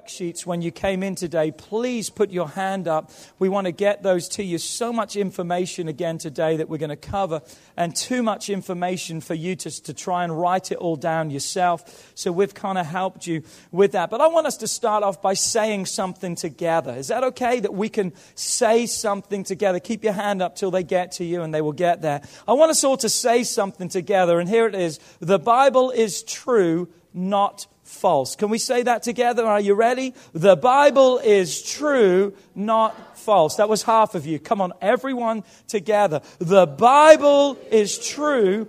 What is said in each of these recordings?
Worksheets when you came in today, please put your hand up. We want to get those to you. So much information again today that we're going to cover, and too much information for you to, to try and write it all down yourself. So we've kind of helped you with that. But I want us to start off by saying something together. Is that okay that we can say something together? Keep your hand up till they get to you and they will get there. I want us all to say something together, and here it is. The Bible is true, not false. Can we say that together? Are you ready? The Bible is true, not false. That was half of you. Come on, everyone together. The Bible is true,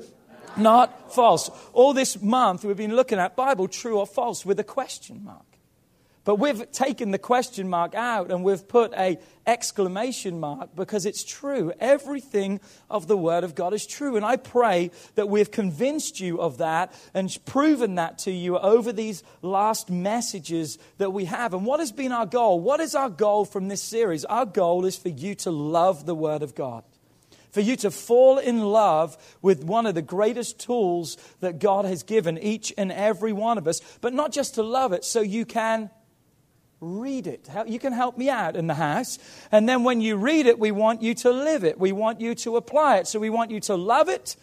not false. All this month we've been looking at Bible true or false with a question mark. But we've taken the question mark out and we've put a exclamation mark because it's true. Everything of the Word of God is true. And I pray that we've convinced you of that and proven that to you over these last messages that we have. And what has been our goal? What is our goal from this series? Our goal is for you to love the Word of God for you to fall in love with one of the greatest tools that God has given each and every one of us, but not just to love it, so you can read it. You can help me out in the house. And then when you read it, we want you to live it. We want you to apply it. So we want you to love it,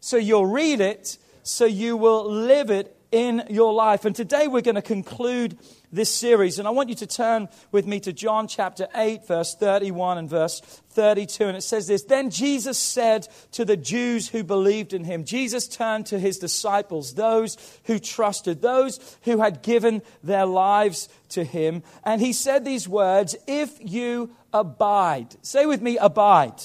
so you'll read it, so you will live it in your life. And today we're going to conclude this series. And I want you to turn with me to John chapter 8, verse 31 and verse 32. And it says this Then Jesus said to the Jews who believed in him, Jesus turned to his disciples, those who trusted, those who had given their lives to him. And he said these words If you abide, say with me, abide.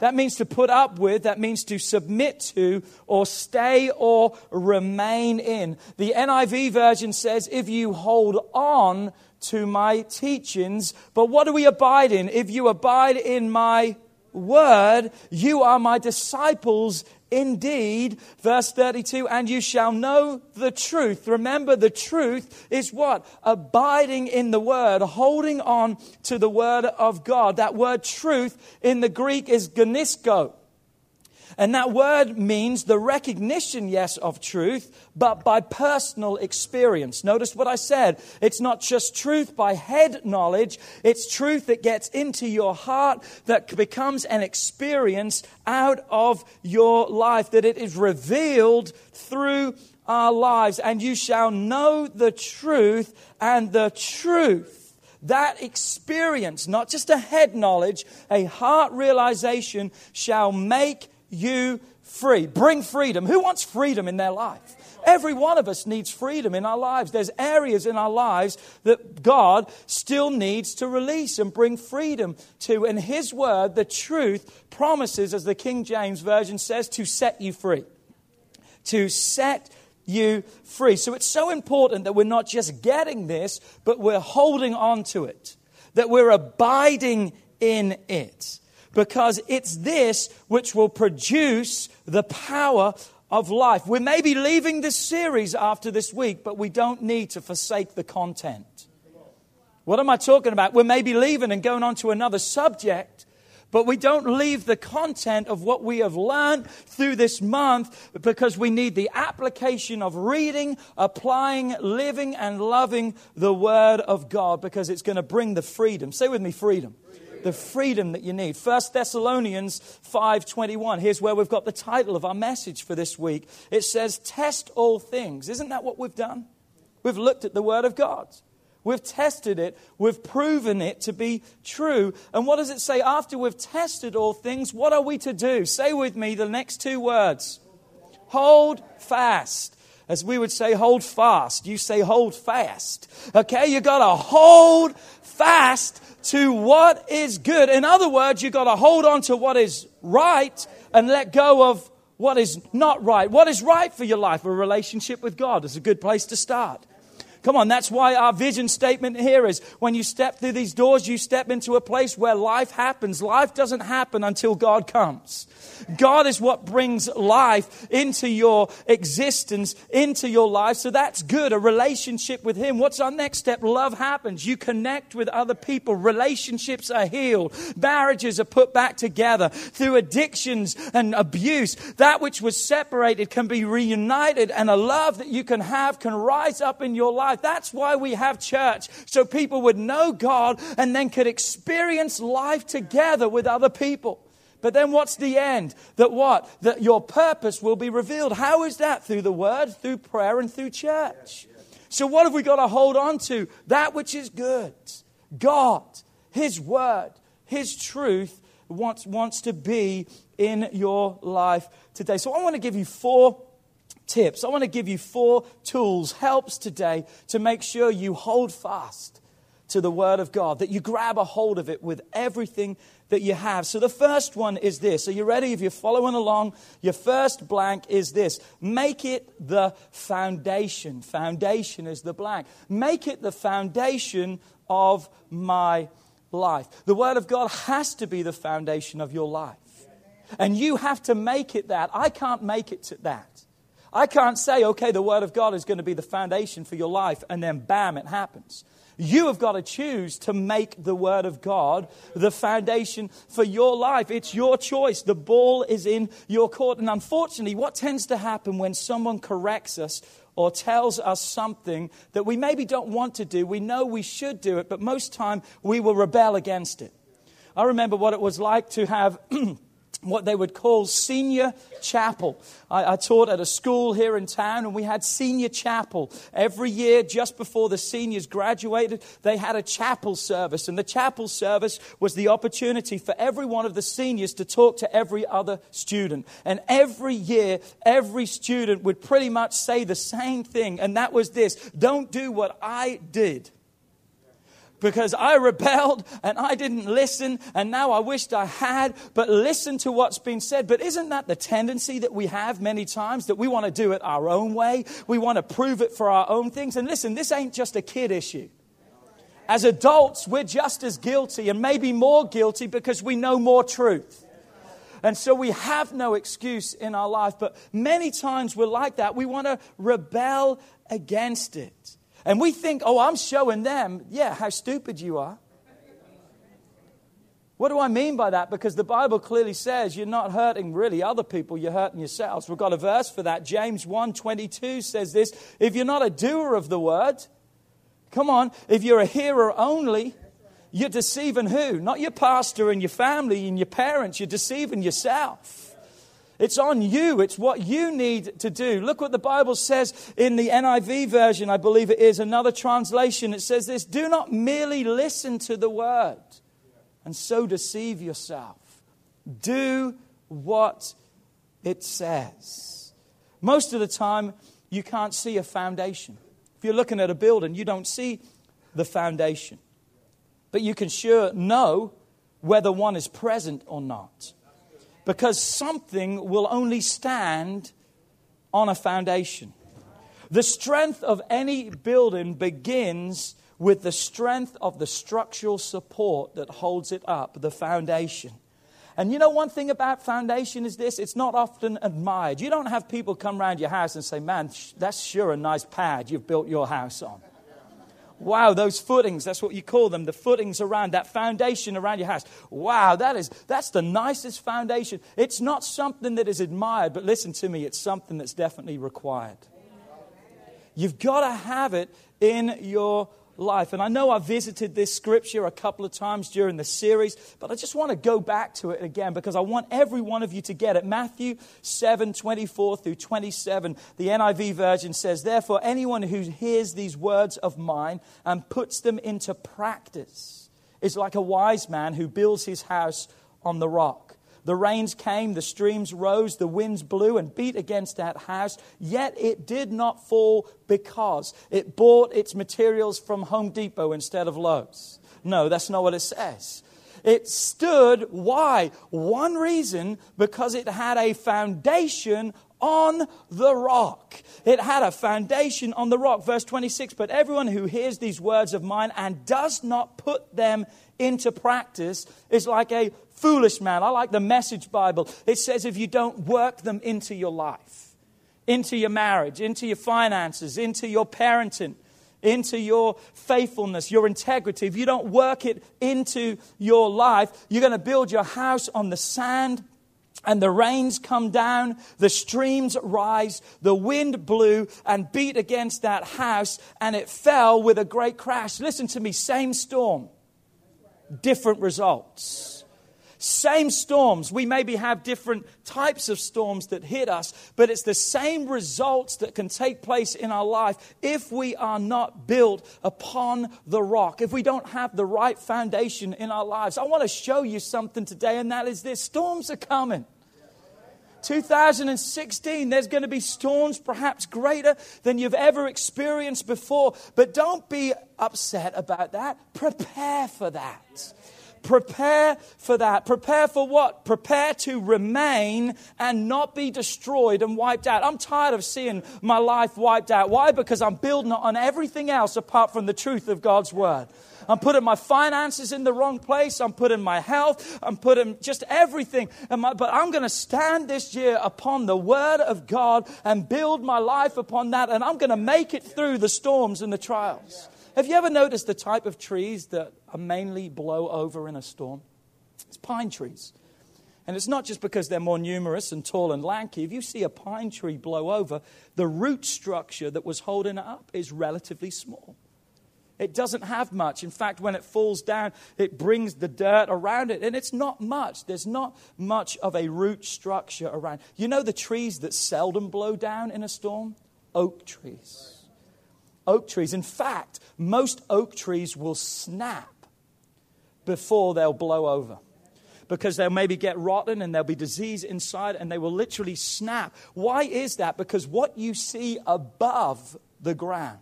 That means to put up with, that means to submit to, or stay or remain in. The NIV version says, if you hold on to my teachings. But what do we abide in? If you abide in my word, you are my disciples indeed. Verse 32, and you shall know the truth. Remember, the truth is what? Abiding in the word, holding on to the word of God. That word truth in the Greek is ginosko. And that word means the recognition, yes, of truth, but by personal experience. Notice what I said. It's not just truth by head knowledge, it's truth that gets into your heart, that becomes an experience out of your life, that it is revealed through our lives. And you shall know the truth, and the truth that experience, not just a head knowledge, a heart realization, shall make you free. Bring freedom. Who wants freedom in their life? Every one of us needs freedom in our lives. There's areas in our lives that God still needs to release and bring freedom to. And His word, the truth, promises, as the King James Version says, to set you free. To set you free. So it's so important that we're not just getting this, but we're holding on to it, that we're abiding in it, because it's this which will produce the power of life. We may be leaving this series after this week, but we don't need to forsake the content. What am I talking about? We may be leaving and going on to another subject, but we don't leave the content of what we have learned through this month because we need the application of reading, applying, living, and loving the Word of God because it's going to bring the freedom. Say with me, freedom. The freedom that you need. 1 Thessalonians 5:21. Here's where we've got the title of our message for this week. It says, "Test all things." Isn't that what we've done? We've looked at the Word of God. We've tested it. We've proven it to be true. And what does it say? After we've tested all things, what are we to do? Say with me the next two words hold fast. As we would say, hold fast. You say, hold fast. Okay, you got to hold fast to what is good. In other words, you've got to hold on to what is right and let go of what is not right. What is right for your life? A relationship with God is a good place to start. Come on, that's why our vision statement here is when you step through these doors, you step into a place where life happens. Life doesn't happen until God comes. God is what brings life into your existence, into your life. So that's good. A relationship with Him. What's our next step? Love happens. You connect with other people. Relationships are healed. Marriages are put back together through addictions and abuse. That which was separated can be reunited, and a love that you can have can rise up in your life. That's why we have church, so people would know God and then could experience life together with other people. But then what's the end? That what? That your purpose will be revealed. How is that? Through the word, through prayer, and through church. So what have we got to hold on to? That which is good. God, His word, His truth wants, wants to be in your life today. So I want to give you four tips. I want to give you four tools, helps today to make sure you hold fast to the Word of God, that you grab a hold of it with everything that you have. So the first one is this. Are you ready? If you're following along, your first blank is this. Make it the foundation. Foundation is the blank. Make it the foundation of my life. The Word of God has to be the foundation of your life. And you have to make it that. I can't make it to that. I can't say, okay, the Word of God is going to be the foundation for your life, and then bam, it happens. You have got to choose to make the Word of God the foundation for your life. It's your choice. The ball is in your court. And unfortunately, what tends to happen when someone corrects us or tells us something that we maybe don't want to do, we know we should do it, but most time we will rebel against it. I remember what it was like to have what they would call senior chapel. I, I, taught at a school here in town, and we had senior chapel. Every year, just before the seniors graduated, they had a chapel service. And the chapel service was the opportunity for every one of the seniors to talk to every other student. And every year, every student would pretty much say the same thing, and that was this don't do what I did because I rebelled and I didn't listen, and now I wished I had, but listen to what's been said. But isn't that the tendency that we have many times that we want to do it our own way? We want to prove it for our own things. And listen, this ain't just a kid issue. As adults, we're just as guilty and maybe more guilty because we know more truth. And so we have no excuse in our life, but many times we're like that. We want to rebel against it. And we think, oh, I'm showing them, yeah, how stupid you are. What do I mean by that? Because the Bible clearly says you're not hurting really other people, you're hurting yourselves. We've got a verse for that. James 1:22 says this, if you're not a doer of the word, come on, if you're a hearer only, you're deceiving who? Not your pastor and your family and your parents, you're deceiving yourself. It's on you. It's what you need to do. Look what the Bible says in the NIV version, I believe it is, another translation. It says this Do not merely listen to the word and so deceive yourself. Do what it says. Most of the time, you can't see a foundation. If you're looking at a building, you don't see the foundation. But you can sure know whether one is present or not because something will only stand on a foundation. The strength of any building begins with the strength of the structural support that holds it up, the foundation. And you know, one thing about foundation is this it's not often admired. You don't have people come around your house and say, Man, that's sure a nice pad you've built your house on. Wow, those footings, that's what you call them, the footings around that foundation around your house. Wow, that is that's the nicest foundation. It's not something that is admired, but listen to me, it's something that's definitely required. You've got to have it in your life. And I know I visited this scripture a couple of times during the series, but I just want to go back to it again because I want every one of you to get it. Matthew 7 24 through 27, the NIV version says, Therefore, anyone who hears these words of mine and puts them into practice is like a wise man who builds his house on the rock. The rains came, the streams rose, the winds blew and beat against that house, yet it did not fall because it bought its materials from Home Depot instead of Lowe's. No, that's not what it says. It stood, why? One reason, because it had a foundation on the rock. It had a foundation on the rock. Verse 26 But everyone who hears these words of mine and does not put them into practice is like a foolish man. I like the message Bible. It says if you don't work them into your life, into your marriage, into your finances, into your parenting, into your faithfulness, your integrity, if you don't work it into your life, you're going to build your house on the sand and the rains come down, the streams rise, the wind blew and beat against that house, and it fell with a great crash. Listen to me, same storm, different results. Same storms. We maybe have different types of storms that hit us, but it's the same results that can take place in our life if we are not built upon the rock, if we don't have the right foundation in our lives. I want to show you something today, and that is this storms are coming. 2016, there's going to be storms perhaps greater than you've ever experienced before. But don't be upset about that. Prepare for that. Prepare for that. Prepare for what? Prepare to remain and not be destroyed and wiped out. I'm tired of seeing my life wiped out. Why? Because I'm building on everything else apart from the truth of God's word. I'm putting my finances in the wrong place. I'm putting my health. I'm putting just everything. But I'm going to stand this year upon the Word of God and build my life upon that. And I'm going to make it through the storms and the trials. Have you ever noticed the type of trees that mainly blow over in a storm? It's pine trees. And it's not just because they're more numerous and tall and lanky. If you see a pine tree blow over, the root structure that was holding it up is relatively small. It doesn't have much. In fact, when it falls down, it brings the dirt around it, and it's not much. There's not much of a root structure around. You know the trees that seldom blow down in a storm? Oak trees oak trees. In fact, most oak trees will snap before they'll blow over because they'll maybe get rotten and there'll be disease inside and they will literally snap. Why is that? Because what you see above the ground,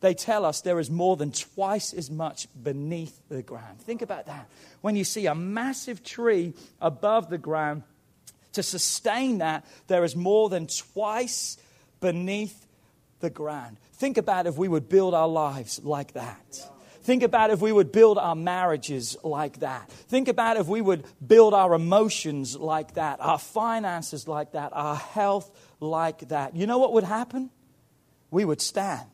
they tell us there is more than twice as much beneath the ground. Think about that. When you see a massive tree above the ground, to sustain that, there is more than twice beneath the ground. Think about if we would build our lives like that. Think about if we would build our marriages like that. Think about if we would build our emotions like that, our finances like that, our health like that. You know what would happen? We would stand.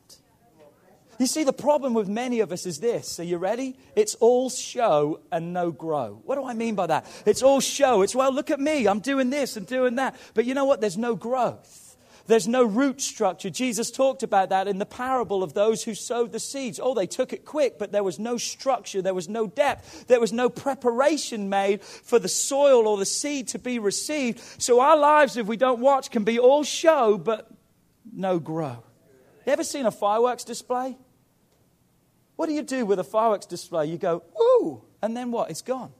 You see, the problem with many of us is this. Are you ready? It's all show and no grow. What do I mean by that? It's all show. It's, well, look at me. I'm doing this and doing that. But you know what? There's no growth. There's no root structure. Jesus talked about that in the parable of those who sowed the seeds. Oh, they took it quick, but there was no structure, there was no depth, there was no preparation made for the soil or the seed to be received. So our lives, if we don't watch, can be all show, but no grow. You ever seen a fireworks display? What do you do with a fireworks display? You go, woo, and then what? It's gone.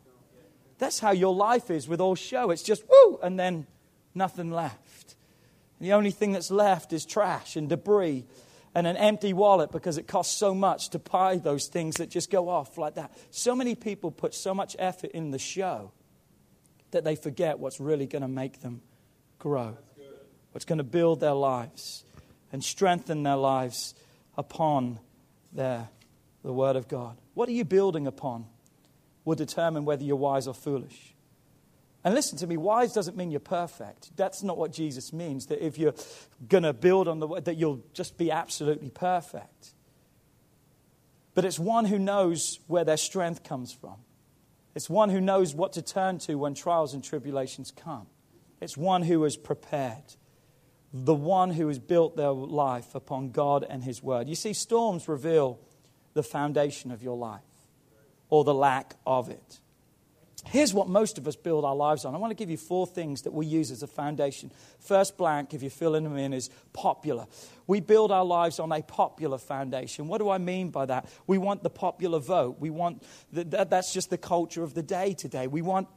That's how your life is with all show. It's just woo, and then nothing left. The only thing that's left is trash and debris and an empty wallet because it costs so much to buy those things that just go off like that. So many people put so much effort in the show that they forget what's really going to make them grow, what's going to build their lives and strengthen their lives upon their, the Word of God. What are you building upon will determine whether you're wise or foolish. And listen to me, wise doesn't mean you're perfect. That's not what Jesus means, that if you're going to build on the word, that you'll just be absolutely perfect. But it's one who knows where their strength comes from. It's one who knows what to turn to when trials and tribulations come. It's one who is prepared. The one who has built their life upon God and His Word. You see, storms reveal the foundation of your life or the lack of it. Here's what most of us build our lives on. I want to give you four things that we use as a foundation. First blank, if you're filling them in, is popular. We build our lives on a popular foundation. What do I mean by that? We want the popular vote. We want the, that's just the culture of the day today. We want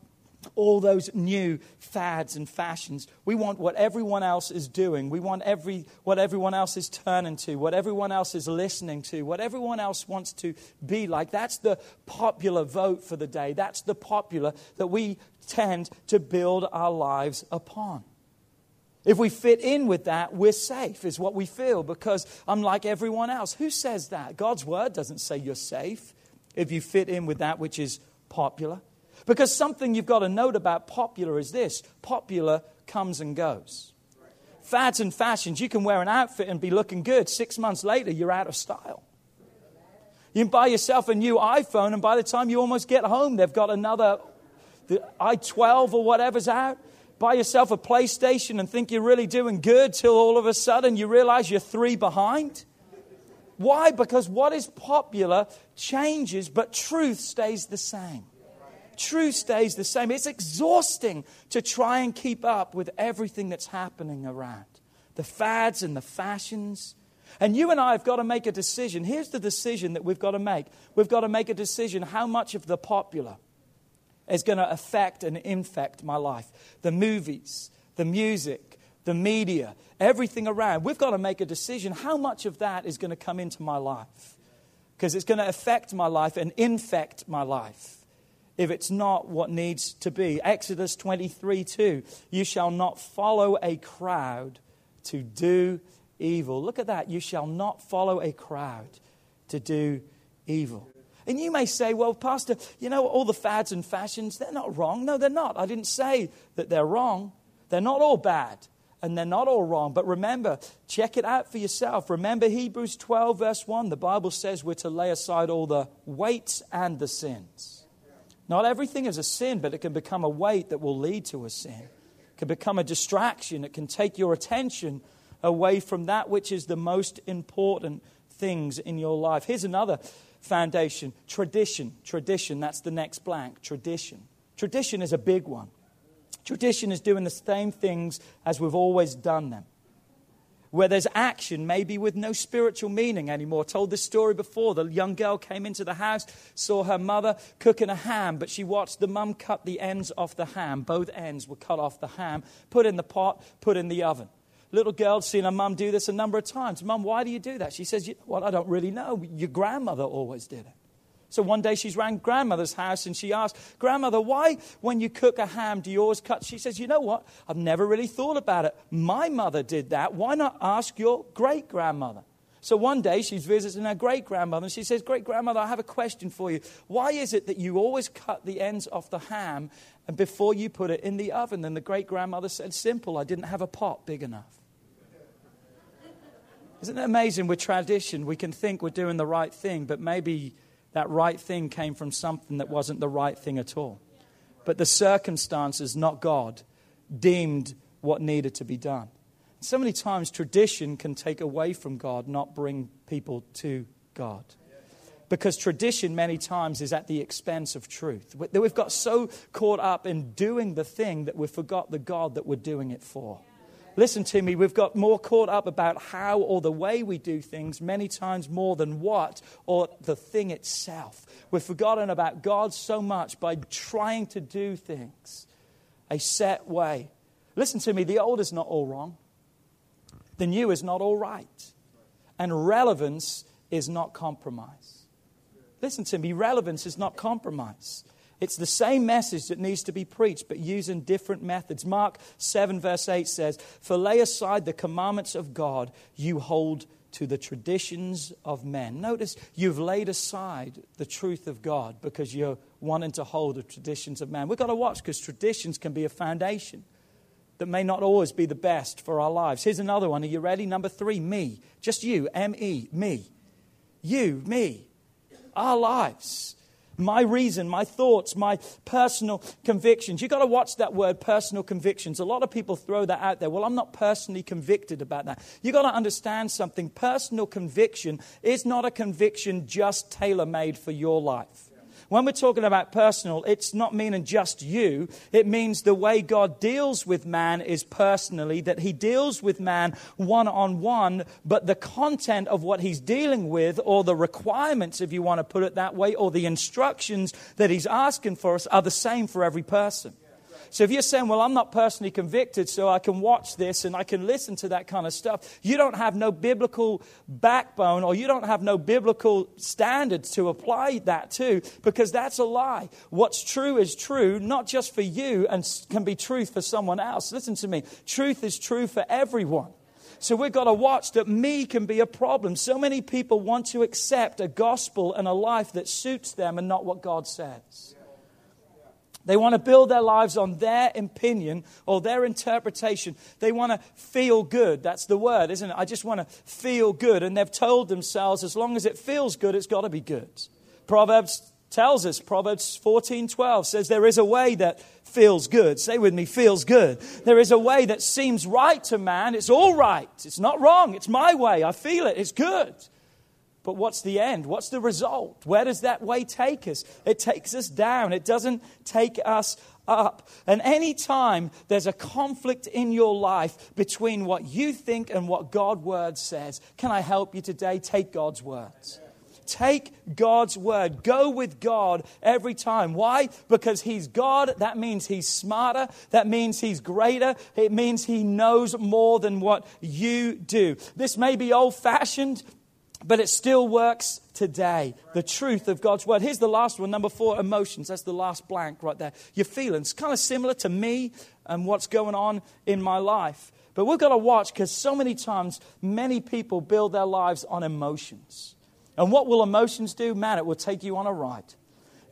all those new fads and fashions. We want what everyone else is doing. We want every, what everyone else is turning to, what everyone else is listening to, what everyone else wants to be like. That's the popular vote for the day. That's the popular that we tend to build our lives upon. If we fit in with that, we're safe, is what we feel, because I'm like everyone else. Who says that? God's word doesn't say you're safe if you fit in with that which is popular. Because something you've got to note about popular is this popular comes and goes. Fads and fashions, you can wear an outfit and be looking good. Six months later, you're out of style. You can buy yourself a new iPhone, and by the time you almost get home, they've got another the i12 or whatever's out. Buy yourself a PlayStation and think you're really doing good till all of a sudden you realize you're three behind. Why? Because what is popular changes, but truth stays the same truth stays the same. It's exhausting to try and keep up with everything that's happening around the fads and the fashions. And you and I have got to make a decision. Here's the decision that we've got to make we've got to make a decision how much of the popular is going to affect and infect my life. The movies, the music, the media, everything around. We've got to make a decision how much of that is going to come into my life. Because it's going to affect my life and infect my life if it's not what needs to be. Exodus 23 2. You shall not follow a crowd to do evil. Look at that. You shall not follow a crowd to do evil. And you may say, well, Pastor, you know, all the fads and fashions, they're not wrong. No, they're not. I didn't say that they're wrong. They're not all bad and they're not all wrong. But remember, check it out for yourself. Remember Hebrews 12, verse 1. The Bible says we're to lay aside all the weights and the sins not everything is a sin, but it can become a weight that will lead to a sin. It can become a distraction. It can take your attention away from that which is the most important things in your life. Here's another foundation tradition. Tradition, that's the next blank. Tradition. Tradition is a big one. Tradition is doing the same things as we've always done them where there's action, maybe with no spiritual meaning anymore. I told this story before. The young girl came into the house, saw her mother cooking a ham, but she watched the mum cut the ends off the ham. Both ends were cut off the ham, put in the pot, put in the oven. Little girl seen her mum do this a number of times. Mum, why do you do that? She says, Well, I don't really know. Your grandmother always did it. So one day she's around grandmother's house and she asked, Grandmother, why when you cook a ham do you always cut? She says, You know what? I've never really thought about it. My mother did that. Why not ask your great grandmother? So one day she's visiting her great grandmother and she says, Great grandmother, I have a question for you. Why is it that you always cut the ends off the ham and before you put it in the oven? And the great grandmother said, Simple, I didn't have a pot big enough. Isn't it amazing with tradition? We can think we're doing the right thing, but maybe that right thing came from something that wasn't the right thing at all. But the circumstances, not God, deemed what needed to be done. So many times, tradition can take away from God, not bring people to God. Because tradition, many times, is at the expense of truth. We've got so caught up in doing the thing that we forgot the God that we're doing it for. Listen to me, we've got more caught up about how or the way we do things many times more than what or the thing itself. We've forgotten about God so much by trying to do things a set way. Listen to me, the old is not all wrong, the new is not all right, and relevance is not compromise. Listen to me, relevance is not compromise. It's the same message that needs to be preached, but using different methods. Mark 7, verse 8 says, For lay aside the commandments of God, you hold to the traditions of men. Notice you've laid aside the truth of God because you're wanting to hold the traditions of man. We've got to watch because traditions can be a foundation that may not always be the best for our lives. Here's another one. Are you ready? Number three, me. Just you, M E, me. You, me. Our lives my reason, my thoughts, my personal convictions. You've got to watch that word personal convictions. A lot of people throw that out there. Well, I'm not personally convicted about that. You've got to understand something. Personal conviction is not a conviction just tailor made for your life. When we're talking about personal, it's not meaning just you. It means the way God deals with man is personally, that he deals with man one on one, but the content of what he's dealing with, or the requirements, if you want to put it that way, or the instructions that he's asking for us are the same for every person. So if you're saying, well, I'm not personally convicted, so I can watch this and I can listen to that kind of stuff, you don't have no biblical backbone or you don't have no biblical standards to apply that to because that's a lie. What's true is true, not just for you and can be truth for someone else. Listen to me. Truth is true for everyone. So we've got to watch that me can be a problem. So many people want to accept a gospel and a life that suits them and not what God says. They want to build their lives on their opinion or their interpretation. They want to feel good. That's the word, isn't it? I just want to feel good. And they've told themselves, as long as it feels good, it's got to be good. Proverbs tells us, Proverbs 14 12 says, There is a way that feels good. Say with me, feels good. There is a way that seems right to man. It's all right. It's not wrong. It's my way. I feel it. It's good. But what's the end? What's the result? Where does that way take us? It takes us down, it doesn't take us up. And any time there's a conflict in your life between what you think and what God's word says, can I help you today? Take God's words. Take God's word. Go with God every time. Why? Because He's God. That means He's smarter. That means He's greater. It means He knows more than what you do. This may be old fashioned, but it still works today. The truth of God's word. Here's the last one, number four emotions. That's the last blank right there. Your feelings, kind of similar to me and what's going on in my life. But we've got to watch because so many times, many people build their lives on emotions. And what will emotions do? Man, it will take you on a ride.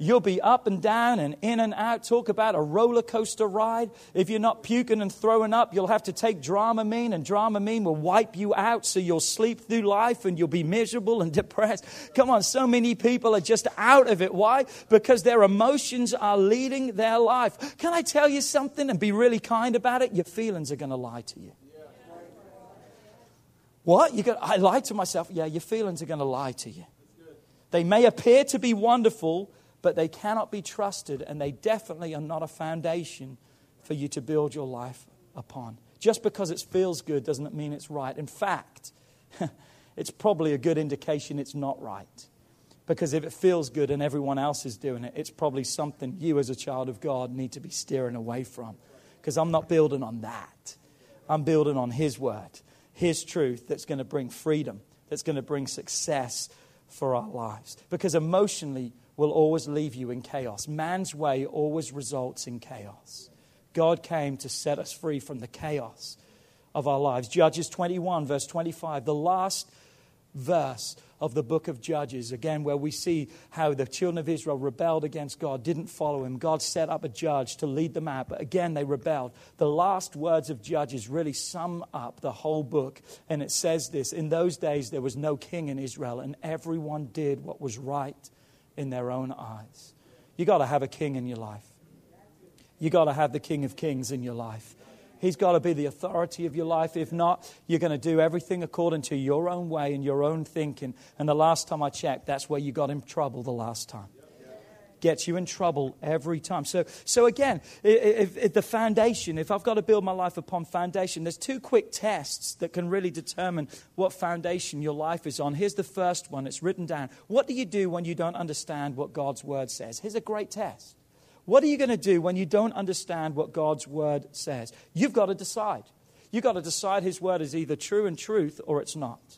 You'll be up and down and in and out. Talk about a roller coaster ride. If you're not puking and throwing up, you'll have to take Dramamine, and Dramamine will wipe you out so you'll sleep through life and you'll be miserable and depressed. Come on, so many people are just out of it. Why? Because their emotions are leading their life. Can I tell you something and be really kind about it? Your feelings are going to lie to you. What? You got, I lie to myself. Yeah, your feelings are going to lie to you. They may appear to be wonderful, but they cannot be trusted, and they definitely are not a foundation for you to build your life upon. Just because it feels good doesn't mean it's right. In fact, it's probably a good indication it's not right. Because if it feels good and everyone else is doing it, it's probably something you as a child of God need to be steering away from. Because I'm not building on that. I'm building on His word, His truth that's going to bring freedom, that's going to bring success for our lives. Because emotionally, will always leave you in chaos. Man's way always results in chaos. God came to set us free from the chaos of our lives. Judges 21, verse 25, the last verse of the book of Judges, again, where we see how the children of Israel rebelled against God, didn't follow him. God set up a judge to lead them out, but again, they rebelled. The last words of Judges really sum up the whole book, and it says this In those days, there was no king in Israel, and everyone did what was right in their own eyes. You got to have a king in your life. You got to have the King of Kings in your life. He's got to be the authority of your life. If not, you're going to do everything according to your own way and your own thinking. And the last time I checked, that's where you got in trouble the last time gets you in trouble every time. So, so again, if, if the foundation, if I've got to build my life upon foundation, there's two quick tests that can really determine what foundation your life is on. Here's the first one. It's written down. What do you do when you don't understand what God's word says? Here's a great test. What are you going to do when you don't understand what God's word says? You've got to decide. You've got to decide his word is either true and truth or it's not.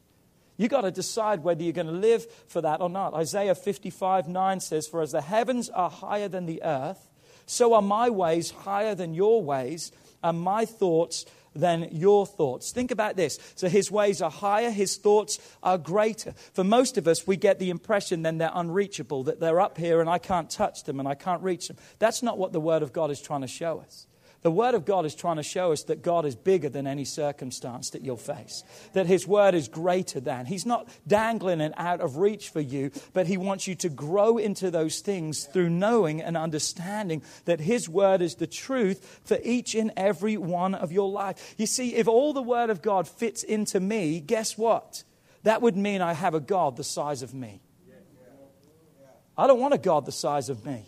You've got to decide whether you're going to live for that or not. Isaiah 55 9 says, For as the heavens are higher than the earth, so are my ways higher than your ways, and my thoughts than your thoughts. Think about this. So his ways are higher, his thoughts are greater. For most of us, we get the impression then they're unreachable, that they're up here and I can't touch them and I can't reach them. That's not what the Word of God is trying to show us. The Word of God is trying to show us that God is bigger than any circumstance that you'll face, that His Word is greater than. He's not dangling and out of reach for you, but He wants you to grow into those things through knowing and understanding that His Word is the truth for each and every one of your life. You see, if all the Word of God fits into me, guess what? That would mean I have a God the size of me. I don't want a God the size of me.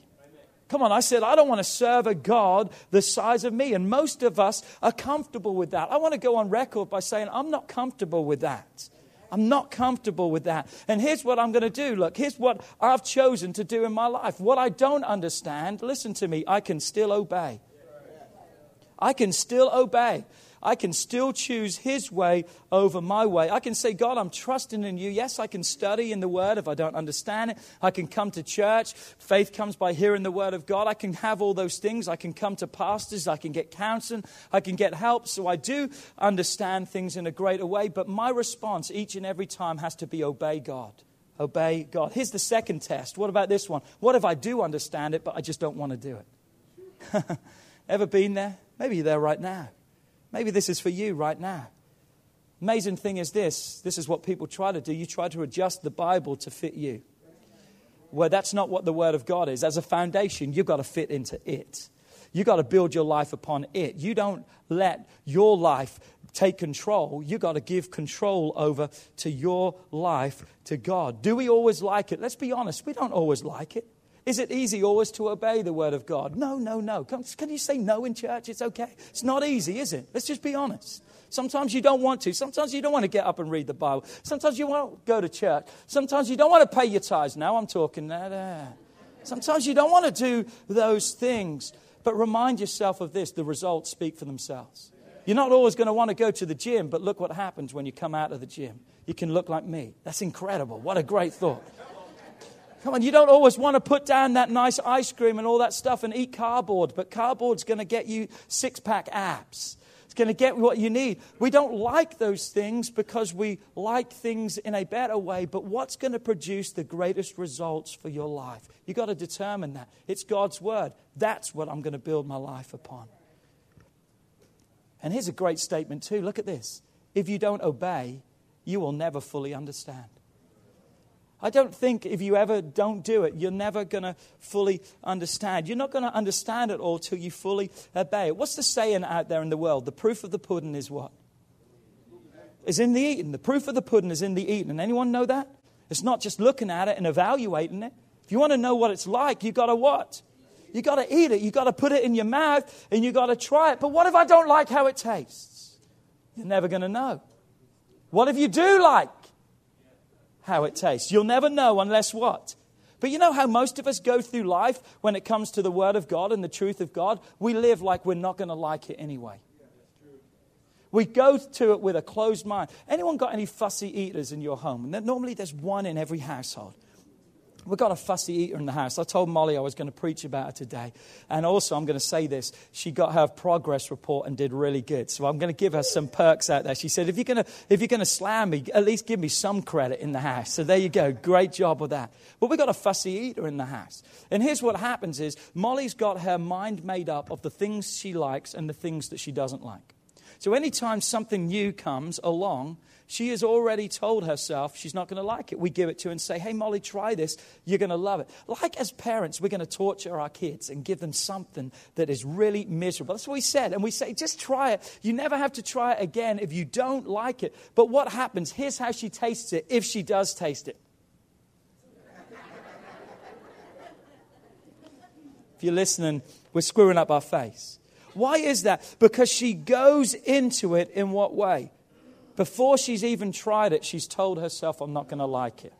Come on, I said, I don't want to serve a God the size of me. And most of us are comfortable with that. I want to go on record by saying, I'm not comfortable with that. I'm not comfortable with that. And here's what I'm going to do. Look, here's what I've chosen to do in my life. What I don't understand, listen to me, I can still obey. I can still obey. I can still choose His way over my way. I can say, God, I'm trusting in you. Yes, I can study in the Word if I don't understand it. I can come to church. Faith comes by hearing the Word of God. I can have all those things. I can come to pastors. I can get counseling. I can get help. So I do understand things in a greater way. But my response each and every time has to be obey God. Obey God. Here's the second test. What about this one? What if I do understand it, but I just don't want to do it? Ever been there? Maybe you're there right now. Maybe this is for you right now. Amazing thing is this this is what people try to do. You try to adjust the Bible to fit you. Well, that's not what the Word of God is. As a foundation, you've got to fit into it. You've got to build your life upon it. You don't let your life take control. You've got to give control over to your life to God. Do we always like it? Let's be honest, we don't always like it. Is it easy always to obey the word of God? No, no, no. Can, can you say no in church? It's okay. It's not easy, is it? Let's just be honest. Sometimes you don't want to. Sometimes you don't want to get up and read the Bible. Sometimes you want to go to church. Sometimes you don't want to pay your tithes. Now I'm talking there. Sometimes you don't want to do those things. But remind yourself of this the results speak for themselves. You're not always going to want to go to the gym, but look what happens when you come out of the gym. You can look like me. That's incredible. What a great thought. Come on, you don't always want to put down that nice ice cream and all that stuff and eat cardboard, but cardboard's going to get you six pack abs. It's going to get what you need. We don't like those things because we like things in a better way, but what's going to produce the greatest results for your life? You've got to determine that. It's God's word. That's what I'm going to build my life upon. And here's a great statement, too. Look at this. If you don't obey, you will never fully understand. I don't think if you ever don't do it, you're never going to fully understand. You're not going to understand it all till you fully obey it. What's the saying out there in the world? The proof of the pudding is what? Is in the eating. The proof of the pudding is in the eating. And anyone know that? It's not just looking at it and evaluating it. If you want to know what it's like, you've got to what? You've got to eat it. You've got to put it in your mouth and you've got to try it. But what if I don't like how it tastes? You're never going to know. What if you do like how it tastes. You'll never know unless what? But you know how most of us go through life when it comes to the Word of God and the truth of God? We live like we're not going to like it anyway. We go to it with a closed mind. Anyone got any fussy eaters in your home? Normally there's one in every household. We've got a fussy eater in the house. I told Molly I was going to preach about her today. And also, I'm going to say this. She got her progress report and did really good. So I'm going to give her some perks out there. She said, if you're going to, if you're going to slam me, at least give me some credit in the house. So there you go. Great job with that. But we've got a fussy eater in the house. And here's what happens is Molly's got her mind made up of the things she likes and the things that she doesn't like. So anytime something new comes along, she has already told herself she's not going to like it. We give it to her and say, hey, Molly, try this. You're going to love it. Like as parents, we're going to torture our kids and give them something that is really miserable. That's what we said. And we say, just try it. You never have to try it again if you don't like it. But what happens? Here's how she tastes it if she does taste it. if you're listening, we're screwing up our face. Why is that? Because she goes into it in what way? Before she's even tried it, she's told herself, I'm not going to like it.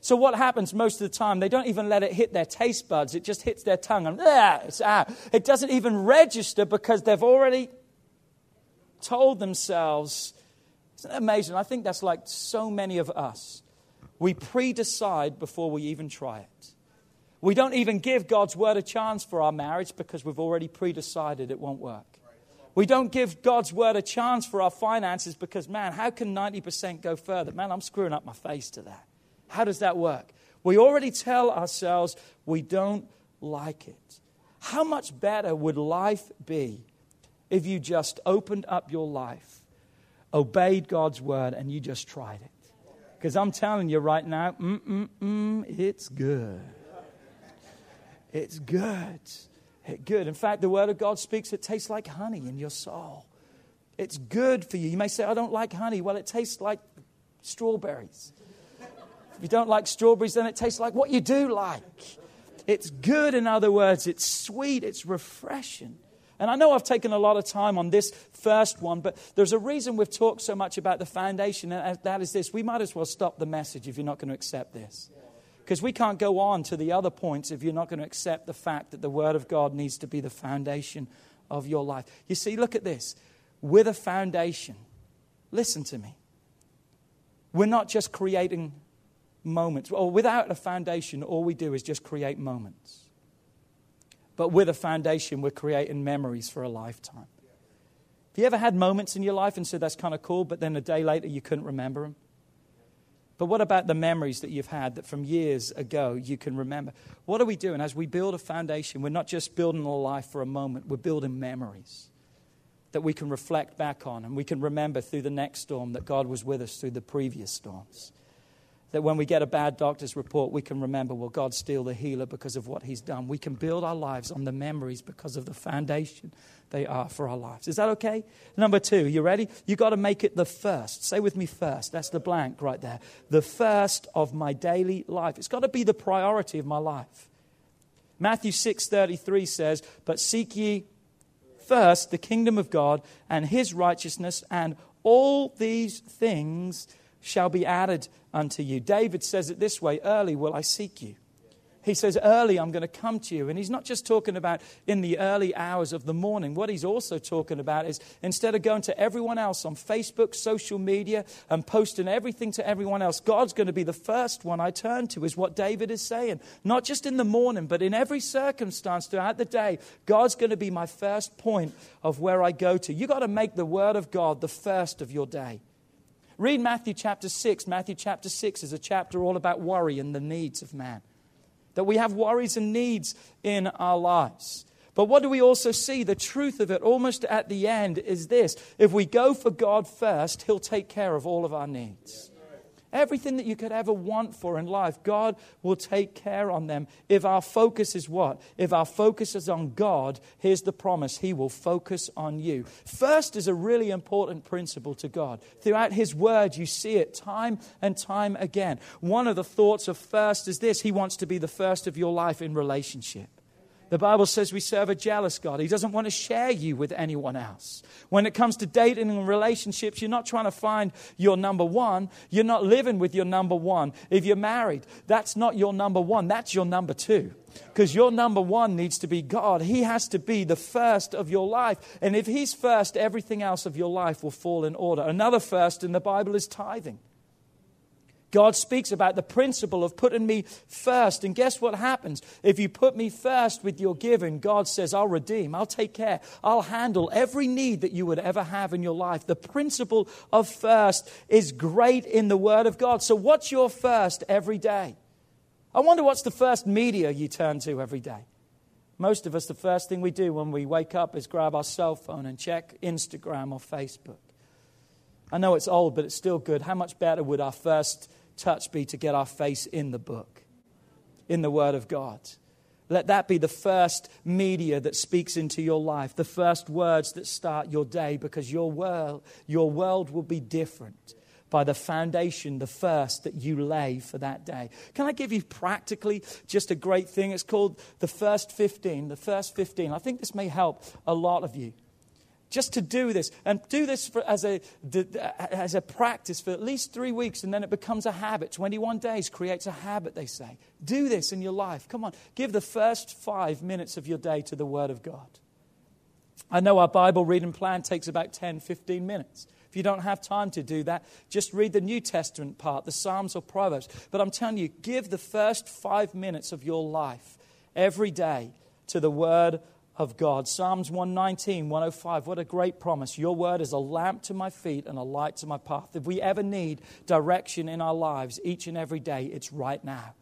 So what happens most of the time? They don't even let it hit their taste buds. It just hits their tongue and ah, it's out. It doesn't even register because they've already told themselves. Isn't that amazing? I think that's like so many of us. We pre-decide before we even try it. We don't even give God's word a chance for our marriage because we've already pre-decided it won't work. We don't give God's word a chance for our finances because, man, how can 90% go further? Man, I'm screwing up my face to that. How does that work? We already tell ourselves we don't like it. How much better would life be if you just opened up your life, obeyed God's word, and you just tried it. Because I'm telling you right now, mm, mm, mm, it's good. It's good. Good. In fact, the word of God speaks, it tastes like honey in your soul. It's good for you. You may say, I don't like honey. Well, it tastes like strawberries. If you don't like strawberries, then it tastes like what you do like. It's good, in other words. It's sweet. It's refreshing. And I know I've taken a lot of time on this first one, but there's a reason we've talked so much about the foundation, and that is this. We might as well stop the message if you're not going to accept this. Because we can't go on to the other points if you're not going to accept the fact that the Word of God needs to be the foundation of your life. You see, look at this. With a foundation, listen to me. We're not just creating moments. Or without a foundation, all we do is just create moments. But with a foundation, we're creating memories for a lifetime. Have you ever had moments in your life and said, that's kind of cool, but then a day later you couldn't remember them? But what about the memories that you've had that from years ago you can remember? What are we doing? As we build a foundation, we're not just building a life for a moment, we're building memories that we can reflect back on and we can remember through the next storm that God was with us through the previous storms that when we get a bad doctor's report, we can remember, well, God's still the healer because of what He's done. We can build our lives on the memories because of the foundation they are for our lives. Is that okay? Number two, you ready? You've got to make it the first. Say with me first. That's the blank right there. The first of my daily life. It's got to be the priority of my life. Matthew 6:33 says, "But seek ye first the kingdom of God and his righteousness, and all these things shall be added unto you. David says it this way Early will I seek you. He says, Early I'm going to come to you. And he's not just talking about in the early hours of the morning. What he's also talking about is instead of going to everyone else on Facebook, social media, and posting everything to everyone else, God's going to be the first one I turn to, is what David is saying. Not just in the morning, but in every circumstance throughout the day, God's going to be my first point of where I go to. You've got to make the Word of God the first of your day. Read Matthew chapter 6. Matthew chapter 6 is a chapter all about worry and the needs of man. That we have worries and needs in our lives. But what do we also see? The truth of it, almost at the end, is this if we go for God first, He'll take care of all of our needs. Everything that you could ever want for in life, God will take care on them. If our focus is what? If our focus is on God, here's the promise He will focus on you. First is a really important principle to God. Throughout His Word, you see it time and time again. One of the thoughts of first is this He wants to be the first of your life in relationship. The Bible says we serve a jealous God. He doesn't want to share you with anyone else. When it comes to dating and relationships, you're not trying to find your number one. You're not living with your number one. If you're married, that's not your number one, that's your number two. Because your number one needs to be God. He has to be the first of your life. And if He's first, everything else of your life will fall in order. Another first in the Bible is tithing. God speaks about the principle of putting me first. And guess what happens? If you put me first with your giving, God says, I'll redeem, I'll take care, I'll handle every need that you would ever have in your life. The principle of first is great in the Word of God. So, what's your first every day? I wonder what's the first media you turn to every day. Most of us, the first thing we do when we wake up is grab our cell phone and check Instagram or Facebook. I know it's old, but it's still good. How much better would our first touch be to get our face in the book, in the Word of God. Let that be the first media that speaks into your life, the first words that start your day, because your world, your world will be different by the foundation, the first that you lay for that day. Can I give you practically just a great thing? It's called the first 15. The first 15. I think this may help a lot of you just to do this and do this for, as, a, as a practice for at least three weeks and then it becomes a habit. 21 days creates a habit they say. Do this in your life. Come on. Give the first five minutes of your day to the word of god. I know our bible reading plan takes about 10 15 minutes. If you don't have time to do that just read the new testament part the psalms or proverbs. But i'm telling you give the first five minutes of your life every day to the word of God. Psalms 119, 105, what a great promise. Your word is a lamp to my feet and a light to my path. If we ever need direction in our lives each and every day, it's right now.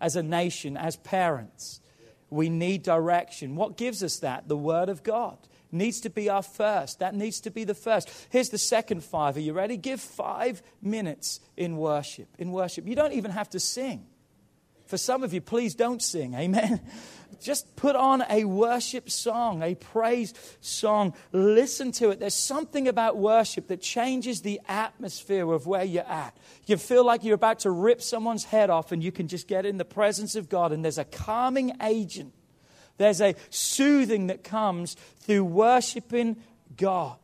As a nation, as parents, we need direction. What gives us that? The word of God. needs to be our first. That needs to be the first. Here's the second five. Are you ready? Give five minutes in worship. In worship. You don't even have to sing. For some of you, please don't sing. Amen. Just put on a worship song, a praise song. Listen to it. There's something about worship that changes the atmosphere of where you're at. You feel like you're about to rip someone's head off, and you can just get in the presence of God, and there's a calming agent. There's a soothing that comes through worshiping God.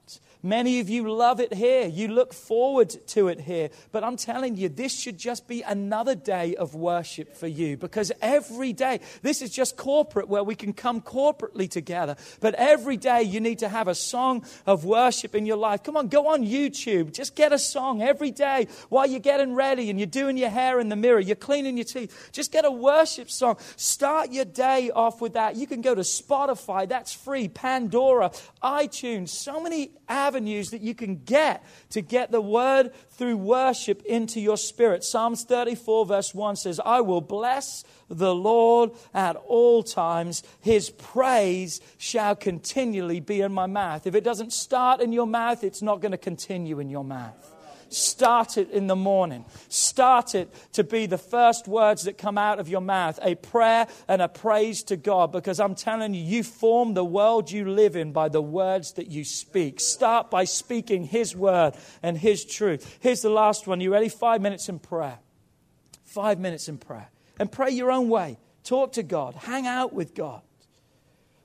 Many of you love it here. You look forward to it here. But I'm telling you, this should just be another day of worship for you because every day, this is just corporate where we can come corporately together. But every day, you need to have a song of worship in your life. Come on, go on YouTube. Just get a song every day while you're getting ready and you're doing your hair in the mirror, you're cleaning your teeth. Just get a worship song. Start your day off with that. You can go to Spotify, that's free, Pandora, iTunes, so many avenues that you can get to get the word through worship into your spirit. Psalms 34, verse 1 says, I will bless the Lord at all times. His praise shall continually be in my mouth. If it doesn't start in your mouth, it's not going to continue in your mouth. Start it in the morning. Start it to be the first words that come out of your mouth a prayer and a praise to God because I'm telling you, you form the world you live in by the words that you speak. Start by speaking His word and His truth. Here's the last one. You ready? Five minutes in prayer. Five minutes in prayer. And pray your own way. Talk to God. Hang out with God.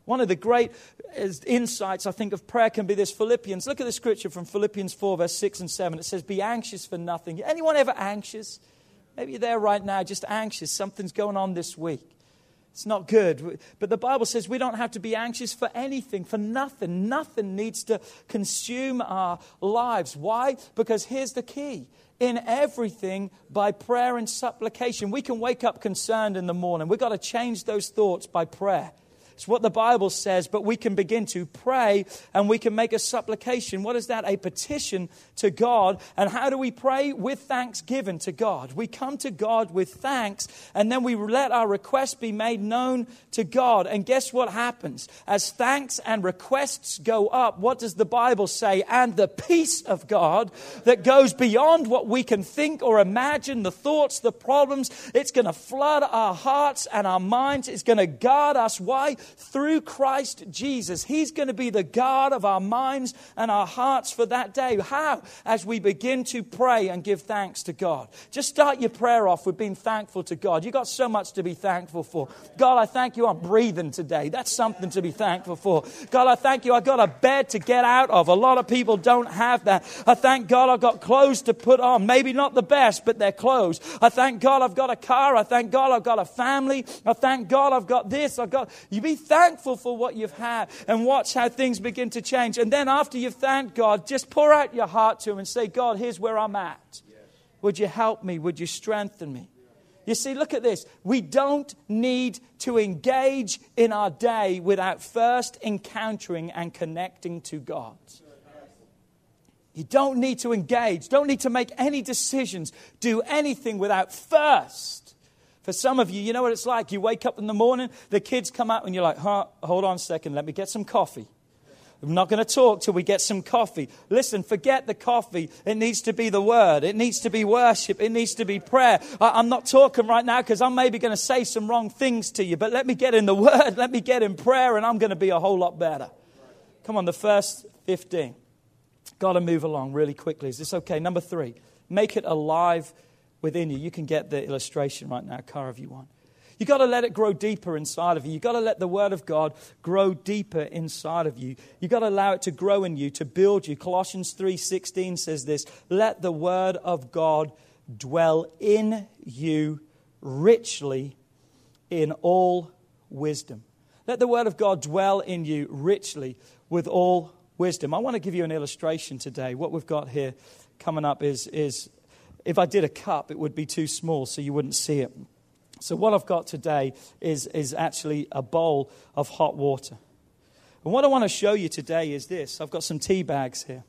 One of the great uh, insights, I think, of prayer can be this Philippians. Look at the scripture from Philippians 4, verse 6 and 7. It says, Be anxious for nothing. Anyone ever anxious? Maybe you're there right now, just anxious. Something's going on this week. It's not good. But the Bible says we don't have to be anxious for anything, for nothing. Nothing needs to consume our lives. Why? Because here's the key in everything by prayer and supplication. We can wake up concerned in the morning. We've got to change those thoughts by prayer. It's what the Bible says, but we can begin to pray and we can make a supplication. What is that? A petition to God. And how do we pray? With thanksgiving to God. We come to God with thanks and then we let our request be made known to God. And guess what happens? As thanks and requests go up, what does the Bible say? And the peace of God that goes beyond what we can think or imagine, the thoughts, the problems, it's going to flood our hearts and our minds. It's going to guard us. Why? Through Christ Jesus. He's going to be the God of our minds and our hearts for that day. How? As we begin to pray and give thanks to God. Just start your prayer off with being thankful to God. You've got so much to be thankful for. God, I thank you I'm breathing today. That's something to be thankful for. God, I thank you I've got a bed to get out of. A lot of people don't have that. I thank God I've got clothes to put on. Maybe not the best, but they're clothes. I thank God I've got a car. I thank God I've got a family. I thank God I've got this. I've got, you be thankful for what you've had and watch how things begin to change. And then after you've thanked God, just pour out your heart to Him and say, God, here's where I'm at. Would you help me? Would you strengthen me? You see, look at this. We don't need to engage in our day without first encountering and connecting to God. You don't need to engage, don't need to make any decisions, do anything without first for some of you, you know what it's like. You wake up in the morning, the kids come out, and you're like, huh, hold on a second, let me get some coffee. I'm not going to talk till we get some coffee. Listen, forget the coffee. It needs to be the word. It needs to be worship. It needs to be prayer. I, am not talking right now because I'm maybe going to say some wrong things to you, but let me get in the word. Let me get in prayer, and I'm going to be a whole lot better. Come on, the first 15. Got to move along really quickly. Is this okay? Number three, make it alive within you. You can get the illustration right now, car, if you want. You've got to let it grow deeper inside of you. You've got to let the Word of God grow deeper inside of you. You've got to allow it to grow in you, to build you. Colossians 3.16 says this, Let the Word of God dwell in you richly in all wisdom. Let the Word of God dwell in you richly with all wisdom. I want to give you an illustration today. What we've got here coming up is, is if I did a cup, it would be too small, so you wouldn't see it. So, what I've got today is, is actually a bowl of hot water. And what I want to show you today is this I've got some tea bags here.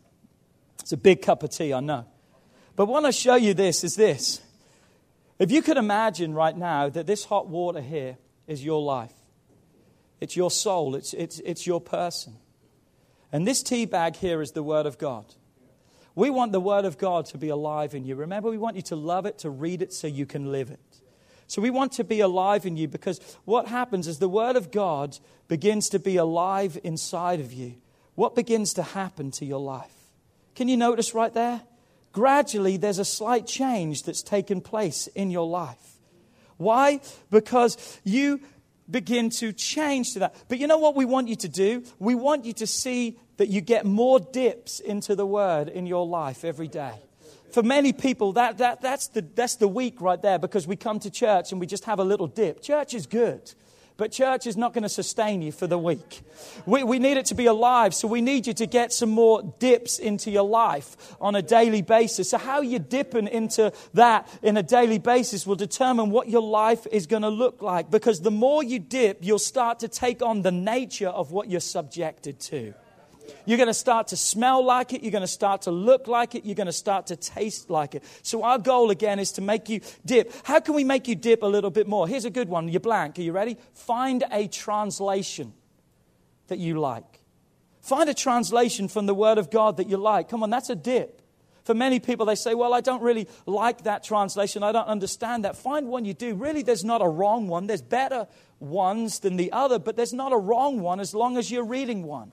It's a big cup of tea, I know. But what I show you this is this. If you could imagine right now that this hot water here is your life, it's your soul, it's, it's, it's your person. And this tea bag here is the Word of God. We want the Word of God to be alive in you. Remember, we want you to love it, to read it, so you can live it. So we want to be alive in you because what happens is the Word of God begins to be alive inside of you. What begins to happen to your life? Can you notice right there? Gradually, there's a slight change that's taken place in your life. Why? Because you begin to change to that. But you know what we want you to do? We want you to see that you get more dips into the Word in your life every day for many people, that, that, that's, the, that's the week right there because we come to church and we just have a little dip. Church is good, but church is not going to sustain you for the week. We, we need it to be alive, so we need you to get some more dips into your life on a daily basis. So, how you're dipping into that in a daily basis will determine what your life is going to look like because the more you dip, you'll start to take on the nature of what you're subjected to. You're going to start to smell like it. You're going to start to look like it. You're going to start to taste like it. So, our goal again is to make you dip. How can we make you dip a little bit more? Here's a good one. You're blank. Are you ready? Find a translation that you like. Find a translation from the Word of God that you like. Come on, that's a dip. For many people, they say, Well, I don't really like that translation. I don't understand that. Find one you do. Really, there's not a wrong one. There's better ones than the other, but there's not a wrong one as long as you're reading one.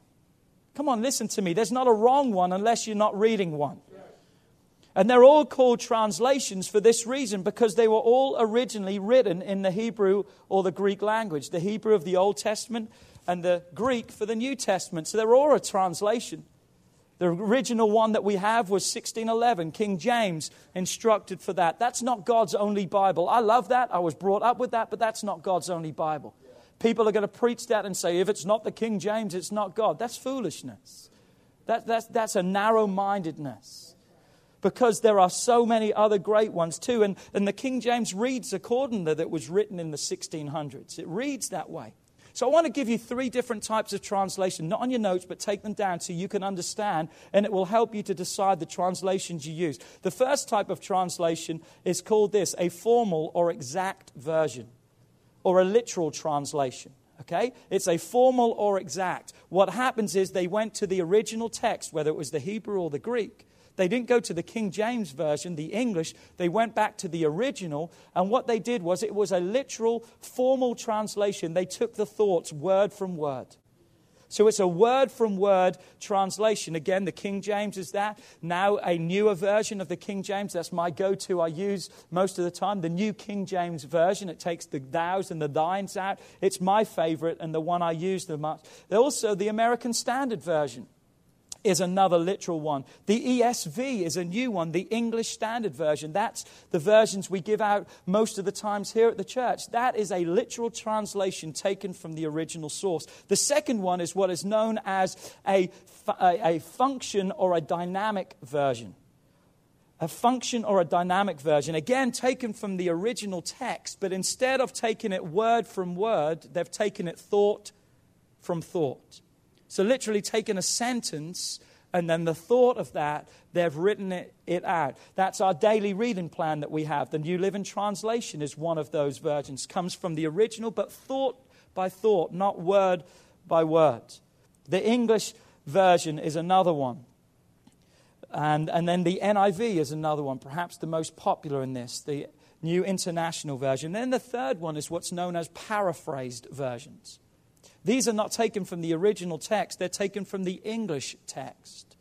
Come on, listen to me. There's not a wrong one unless you're not reading one. And they're all called translations for this reason because they were all originally written in the Hebrew or the Greek language, the Hebrew of the Old Testament and the Greek for the New Testament. So they're all a translation. The original one that we have was 1611. King James instructed for that. That's not God's only Bible. I love that. I was brought up with that, but that's not God's only Bible. People are going to preach that and say, if it's not the King James, it's not God. That's foolishness. That, that's, that's a narrow mindedness. Because there are so many other great ones too. And, and the King James reads according to that was written in the 1600s. It reads that way. So I want to give you three different types of translation, not on your notes, but take them down so you can understand, and it will help you to decide the translations you use. The first type of translation is called this a formal or exact version or a literal translation. Okay? It's a formal or exact. What happens is they went to the original text, whether it was the Hebrew or the Greek. They didn't go to the King James Version, the English. They went back to the original. And what they did was it was a literal, formal translation. They took the thoughts word from word. So it's a word from word translation. Again, the King James is that. Now, a newer version of the King James. That's my go to. I use most of the time. The New King James Version. It takes the thous and the thines out. It's my favorite and the one I use the most. Also, the American Standard Version is another literal one. The ESV is a new one, the English Standard Version. That's the versions we give out most of the times here at the church. That is a literal translation taken from the original source. The second one is what is known as a, a, a function or a dynamic version. A function or a dynamic version, again taken from the original text, but instead of taking it word from word, they've taken it thought from thought. So, literally, taking a sentence and then the thought of that, they've written it, it, out. That's our daily reading plan that we have. The New Living Translation is one of those versions. Comes from the original, but thought by thought, not word by word. The English version is another one. And, and then the NIV is another one, perhaps the most popular in this, the New International Version. Then the third one is what's known as paraphrased versions. These are not taken from the original text, they're taken from the English text.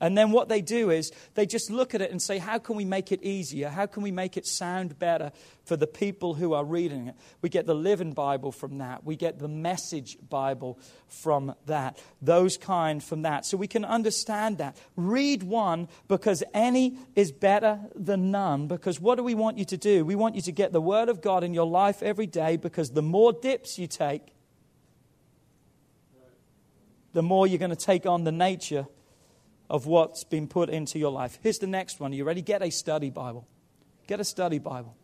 And then what they do is they just look at it and say, how can we make it easier? How can we make it sound better for the people who are reading it? We get the Living Bible from that. We get the Message Bible from that. Those kind from that. So we can understand that. Read one because any is better than none. Because what do we want you to do? We want you to get the Word of God in your life every day because the more dips you take, the more you're going to take on the nature of what's been put into your life. Here's the next one. Are you ready? Get a study Bible. Get a study Bible.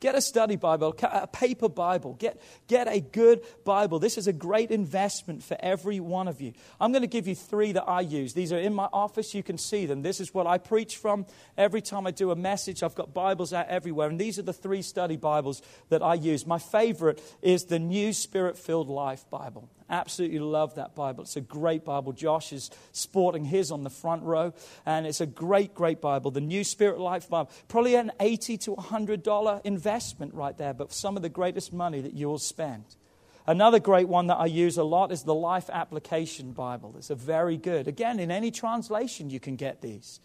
Get a study Bible, a paper Bible. Get, get a good Bible. This is a great investment for every one of you. I'm going to give you three that I use. These are in my office. You can see them. This is what I preach from. Every time I do a message, I've got Bibles out everywhere. And these are the three study Bibles that I use. My favorite is the New Spirit Filled Life Bible. Absolutely love that Bible. It's a great Bible. Josh is sporting his on the front row, and it's a great, great Bible. The New Spirit Life Bible. Probably an 80 to $100 investment right there, but some of the greatest money that you'll spend. Another great one that I use a lot is the Life Application Bible. It's a very good. Again, in any translation, you can get these.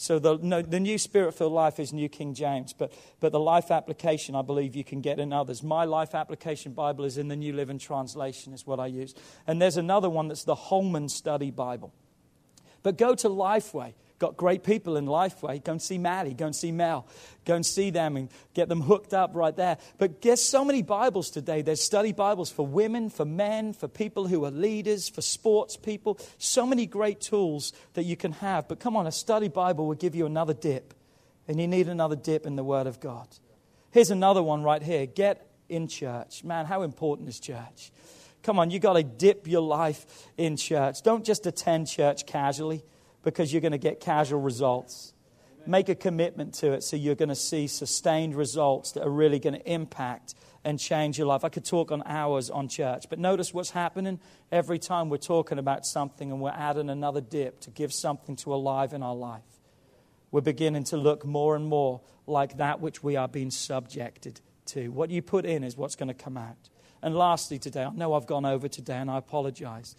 So the, no, the New Spirit filled Life is New King James, but, but the Life Application, I believe you can get in others. My Life Application Bible is in the New Living Translation, is what I use. And there's another one that's the Holman Study Bible. But go to Lifeway. Got great people in Lifeway. Go and see Maddie. Go and see Mel. Go and see them and get them hooked up right there. But there's so many Bibles today. There's study Bibles for women, for men, for people who are leaders, for sports people. So many great tools that you can have. But come on, a study Bible will give you another dip. And you need another dip in the Word of God. Here's another one right here. Get in church. Man, how important is church? Come on, you got to dip your life in church. Don't just attend church casually because you're going to get casual results. Make a commitment to it so you're going to see sustained results that are really going to impact and change your life. I could talk on hours on church, but notice what's happening every time we're talking about something and we're adding another dip to give something to alive in our life. We're beginning to look more and more like that which we are being subjected to. What you put in is what's going to come out. And lastly, today, I know I've gone over today and I apologize.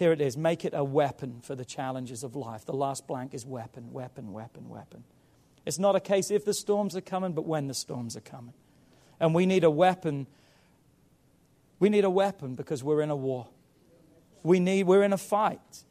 Here it is make it a weapon for the challenges of life. The last blank is weapon, weapon, weapon, weapon. It's not a case if the storms are coming, but when the storms are coming. And we need a weapon. We need a weapon because we're in a war. We need, we're in a fight.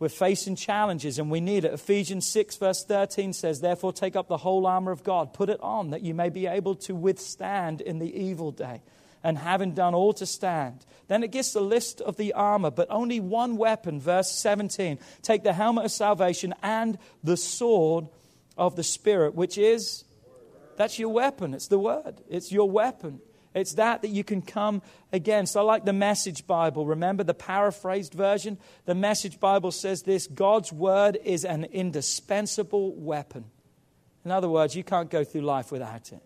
We're facing challenges and we need it. Ephesians 6, verse 13 says, Therefore, take up the whole armor of God, put it on, that you may be able to withstand in the evil day and having done all to stand. Then it gives the list of the armor, but only one weapon, verse 17. Take the helmet of salvation and the sword of the Spirit, which is, that's your weapon. It's the word, it's your weapon. It's that that you can come against. I like the Message Bible. Remember the paraphrased version? The Message Bible says this God's word is an indispensable weapon. In other words, you can't go through life without it.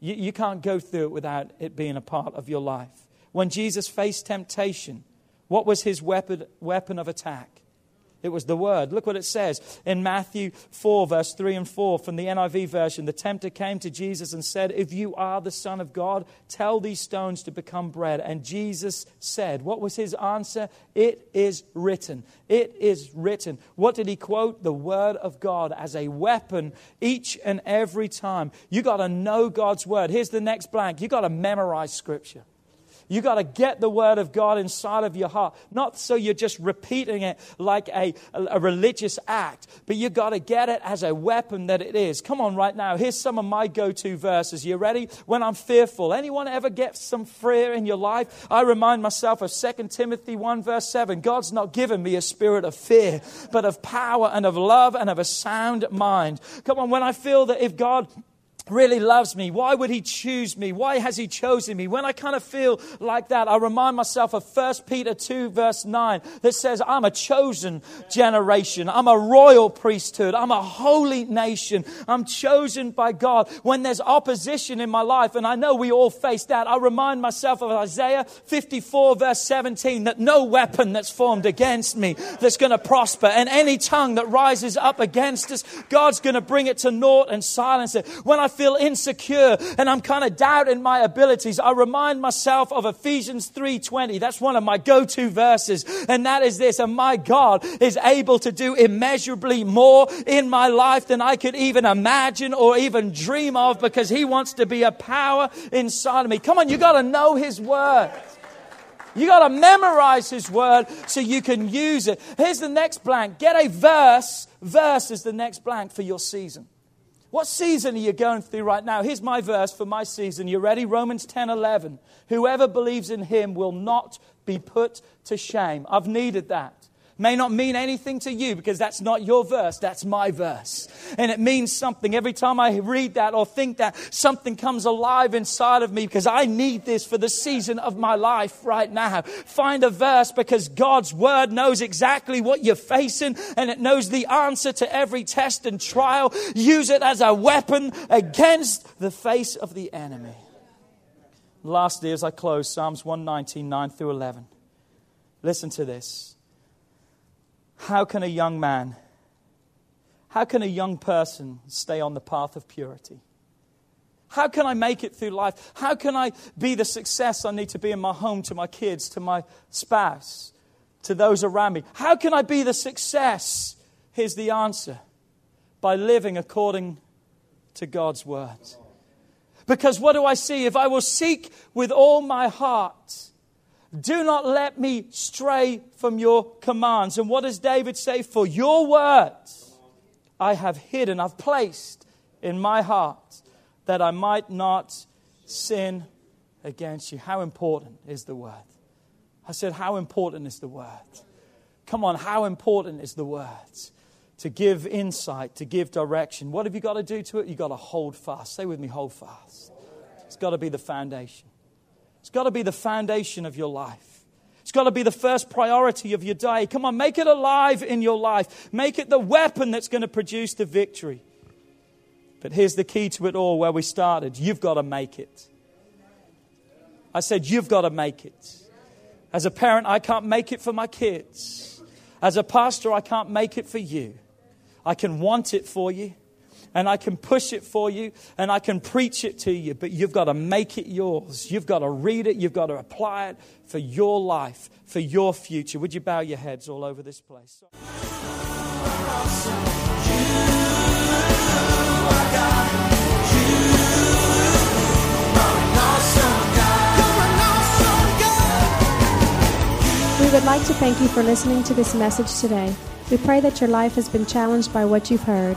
You, you can't go through it without it being a part of your life. When Jesus faced temptation, what was his weapon, weapon of attack? It was the word. Look what it says in Matthew 4, verse 3 and 4 from the NIV version. The tempter came to Jesus and said, If you are the Son of God, tell these stones to become bread. And Jesus said, What was his answer? It is written. It is written. What did he quote? The word of God as a weapon each and every time. You got to know God's word. Here's the next blank. You got to memorize scripture. You got to get the word of God inside of your heart. Not so you're just repeating it like a, a religious act, but you got to get it as a weapon that it is. Come on, right now. Here's some of my go to verses. You ready? When I'm fearful. Anyone ever get some fear in your life? I remind myself of 2 Timothy 1, verse 7. God's not given me a spirit of fear, but of power and of love and of a sound mind. Come on, when I feel that if God really loves me. Why would he choose me? Why has he chosen me? When I kind of feel like that, I remind myself of 1 Peter 2, verse 9, that says, I'm a chosen generation. I'm a royal priesthood. I'm a holy nation. I'm chosen by God. When there's opposition in my life, and I know we all face that, I remind myself of Isaiah 54, verse 17, that no weapon that's formed against me that's going to prosper, and any tongue that rises up against us, God's going to bring it to naught and silence it. When I feel insecure and I'm kind of doubting my abilities, I remind myself of Ephesians 3:20. That's one of my go-to verses, and that is this, and my God is able to do immeasurably more in my life than I could even imagine or even dream of because he wants to be a power inside of me. Come on, you got to know his word. You got to memorize his word so you can use it. Here's the next blank. Get a verse. Verse is the next blank for your season. What season are you going through right now? Here's my verse for my season. You ready? Romans 10 11. Whoever believes in him will not be put to shame. I've needed that may not mean anything to you because that's not your verse, that's my verse. And it means something. Every time I read that or think that, something comes alive inside of me because I need this for the season of my life right now. Find a verse because God's word knows exactly what you're facing and it knows the answer to every test and trial. Use it as a weapon against the face of the enemy. Lastly, as I close, Psalms 119, 9 through 11. Listen to this. How can a young man, how can a young person stay on the path of purity? How can I make it through life? How can I be the success I need to be in my home, to my kids, to my spouse, to those around me? How can I be the success? Here's the answer by living according to God's word. Because what do I see? If I will seek with all my heart, do not let me stray from your commands. And what does David say? For your words I have hidden, I've placed in my heart that I might not sin against you. How important is the word? I said, How important is the word? Come on, how important is the word? To give insight, to give direction. What have you got to do to it? You've got to hold fast. Say with me, hold fast. It's got to be the foundation. It's got to be the foundation of your life. It's got to be the first priority of your day. Come on, make it alive in your life. Make it the weapon that's going to produce the victory. But here's the key to it all where we started you've got to make it. I said, You've got to make it. As a parent, I can't make it for my kids. As a pastor, I can't make it for you. I can want it for you and I can push it for you and I can preach it to you, but you've got to make it yours. You've got to read it, you've got to apply it for your life, for your future. Would you bow your heads all over this place? We would like to thank you for listening to this message today. We pray that your life has been challenged by what you've heard,